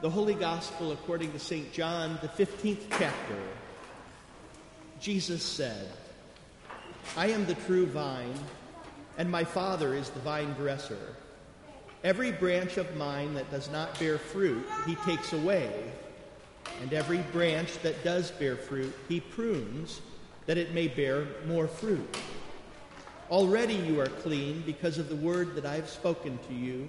The Holy Gospel according to St. John, the 15th chapter. Jesus said, I am the true vine, and my Father is the vine dresser. Every branch of mine that does not bear fruit, he takes away, and every branch that does bear fruit, he prunes, that it may bear more fruit. Already you are clean because of the word that I have spoken to you.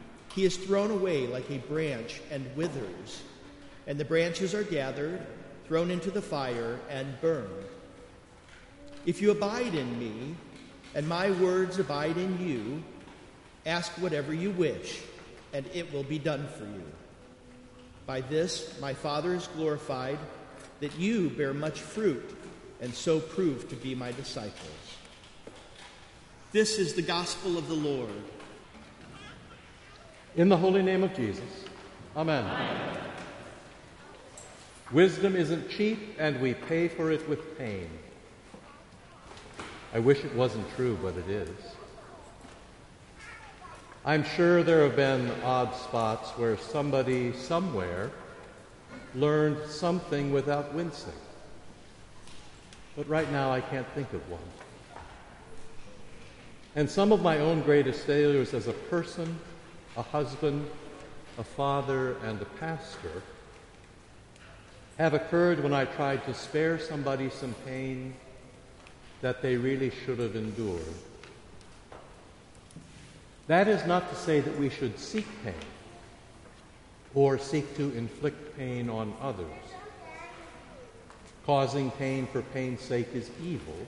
he is thrown away like a branch and withers, and the branches are gathered, thrown into the fire, and burned. If you abide in me, and my words abide in you, ask whatever you wish, and it will be done for you. By this my Father is glorified, that you bear much fruit, and so prove to be my disciples. This is the gospel of the Lord. In the holy name of Jesus. Amen. Amen. Wisdom isn't cheap, and we pay for it with pain. I wish it wasn't true, but it is. I'm sure there have been odd spots where somebody somewhere learned something without wincing. But right now I can't think of one. And some of my own greatest failures as a person, a husband, a father, and a pastor have occurred when I tried to spare somebody some pain that they really should have endured. That is not to say that we should seek pain or seek to inflict pain on others. Causing pain for pain's sake is evil,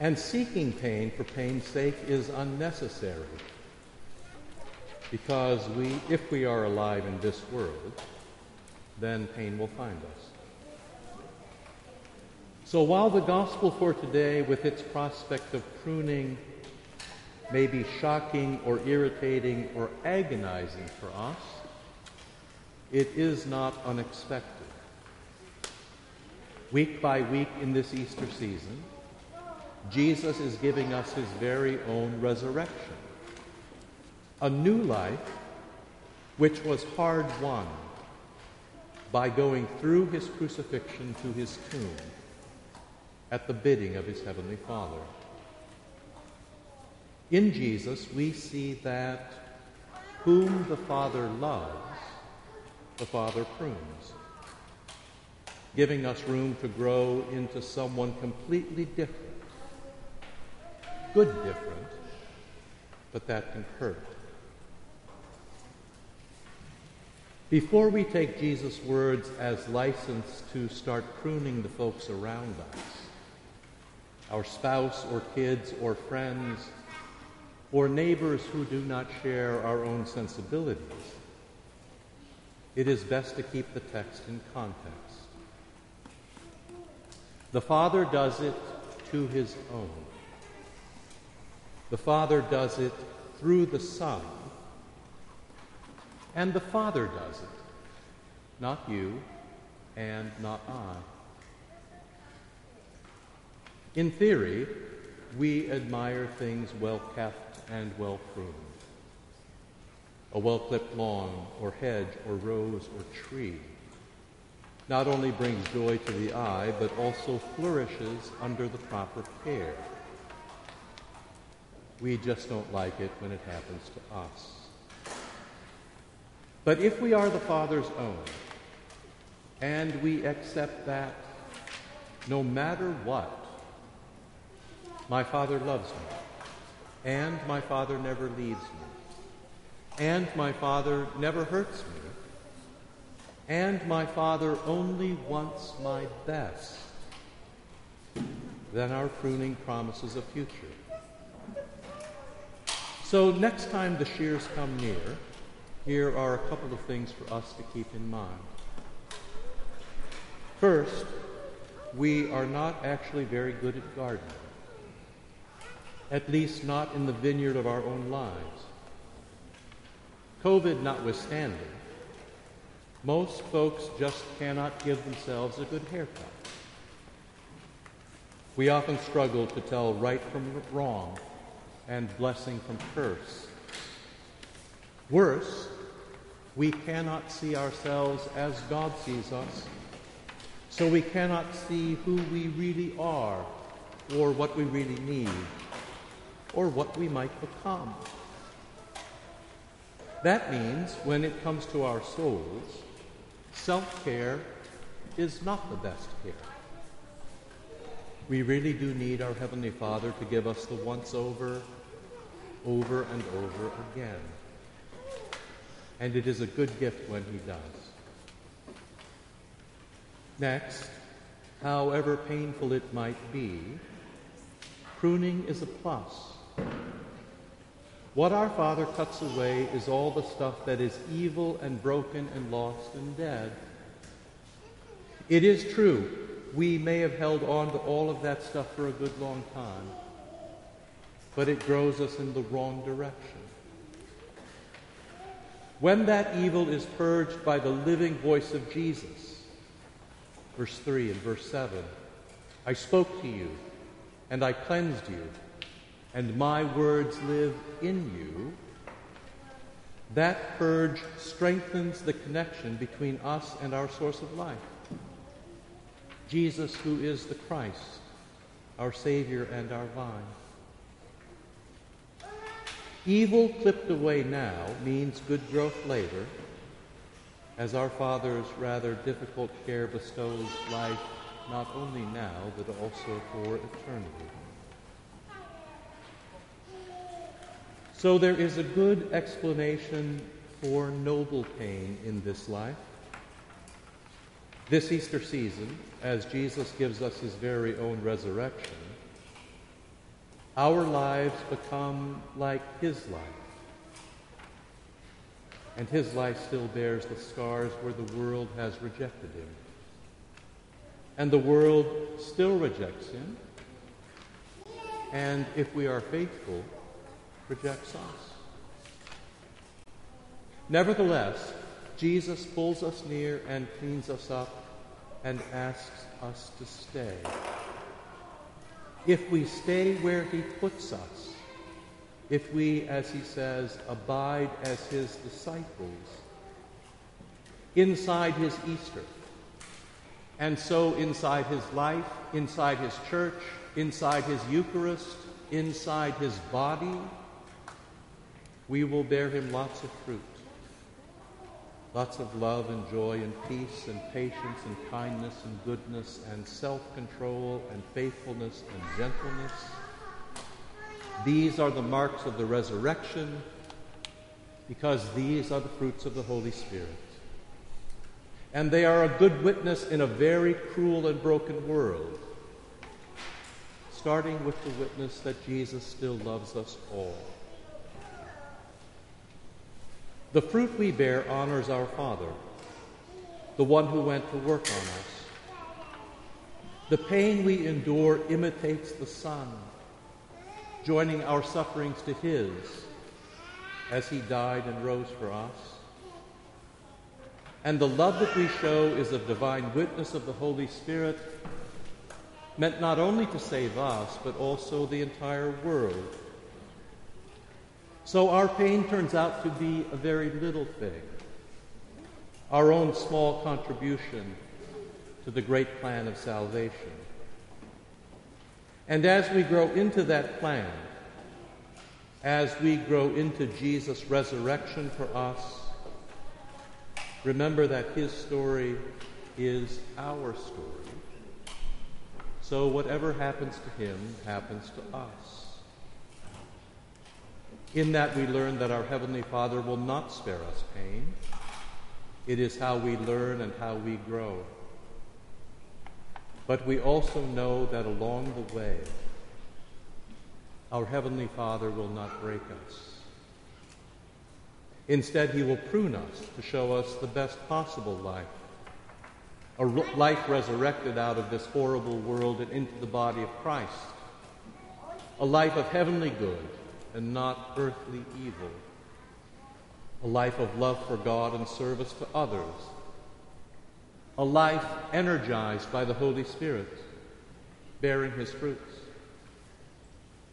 and seeking pain for pain's sake is unnecessary. Because we, if we are alive in this world, then pain will find us. So while the gospel for today, with its prospect of pruning, may be shocking or irritating or agonizing for us, it is not unexpected. Week by week in this Easter season, Jesus is giving us his very own resurrection, a new life which was hard won by going through his crucifixion to his tomb at the bidding of his heavenly Father. In Jesus, we see that whom the Father loves, the Father prunes, giving us room to grow into someone completely different. Good different, but that can hurt. Before we take Jesus' words as license to start pruning the folks around us, our spouse or kids or friends or neighbors who do not share our own sensibilities, it is best to keep the text in context. The Father does it to his own. The Father does it through the Son. And the Father does it, not you and not I. In theory, we admire things well kept and well pruned. A well clipped lawn or hedge or rose or tree not only brings joy to the eye, but also flourishes under the proper care. We just don't like it when it happens to us. But if we are the Father's own, and we accept that no matter what, my Father loves me, and my Father never leaves me, and my Father never hurts me, and my Father only wants my best, then our pruning promises a future. So next time the shears come near, here are a couple of things for us to keep in mind. First, we are not actually very good at gardening, at least not in the vineyard of our own lives. COVID notwithstanding, most folks just cannot give themselves a good haircut. We often struggle to tell right from wrong and blessing from curse. Worse, we cannot see ourselves as God sees us, so we cannot see who we really are, or what we really need, or what we might become. That means when it comes to our souls, self care is not the best care. We really do need our Heavenly Father to give us the once over, over and over again. And it is a good gift when He does. Next, however painful it might be, pruning is a plus. What our Father cuts away is all the stuff that is evil and broken and lost and dead. It is true we may have held on to all of that stuff for a good long time, but it grows us in the wrong direction. When that evil is purged by the living voice of Jesus, verse 3 and verse 7, I spoke to you, and I cleansed you, and my words live in you, that purge strengthens the connection between us and our source of life. Jesus, who is the Christ, our Savior and our vine. Evil clipped away now means good growth later, as our Father's rather difficult care bestows life not only now, but also for eternity. So there is a good explanation for noble pain in this life. This Easter season, as Jesus gives us his very own resurrection, our lives become like his life. And his life still bears the scars where the world has rejected him. And the world still rejects him. And if we are faithful, rejects us. Nevertheless, Jesus pulls us near and cleans us up and asks us to stay. If we stay where he puts us, if we, as he says, abide as his disciples, inside his Easter, and so inside his life, inside his church, inside his Eucharist, inside his body, we will bear him lots of fruit. Lots of love and joy and peace and patience and kindness and goodness and self-control and faithfulness and gentleness. These are the marks of the resurrection because these are the fruits of the Holy Spirit. And they are a good witness in a very cruel and broken world, starting with the witness that Jesus still loves us all. The fruit we bear honors our Father, the one who went to work on us. The pain we endure imitates the Son, joining our sufferings to His as He died and rose for us. And the love that we show is a divine witness of the Holy Spirit, meant not only to save us, but also the entire world so our pain turns out to be a very little thing, our own small contribution to the great plan of salvation. And as we grow into that plan, as we grow into Jesus' resurrection for us, remember that his story is our story. So whatever happens to him happens to us. In that we learn that our Heavenly Father will not spare us pain. It is how we learn and how we grow. But we also know that along the way, our Heavenly Father will not break us. Instead, He will prune us to show us the best possible life, a life resurrected out of this horrible world and into the body of Christ, a life of heavenly good and not earthly evil, a life of love for God and service to others, a life energized by the Holy Spirit, bearing his fruits,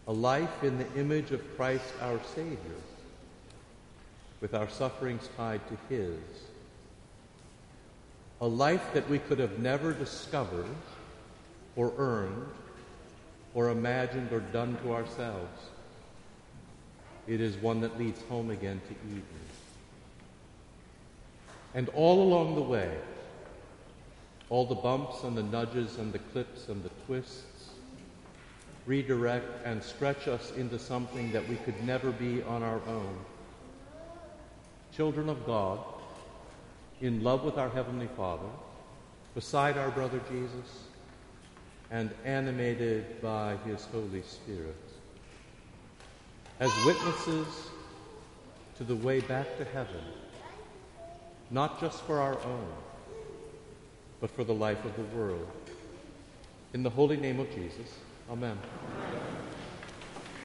a life in the image of Christ our Savior, with our sufferings tied to his. A life that we could have never discovered or earned or imagined or done to ourselves. It is one that leads home again to Eden. And all along the way, all the bumps and the nudges and the clips and the twists redirect and stretch us into something that we could never be on our own. Children of God, in love with our Heavenly Father, beside our brother Jesus, and animated by His Holy Spirit. As witnesses to the way back to heaven, not just for our own, but for the life of the world. In the holy name of Jesus, Amen.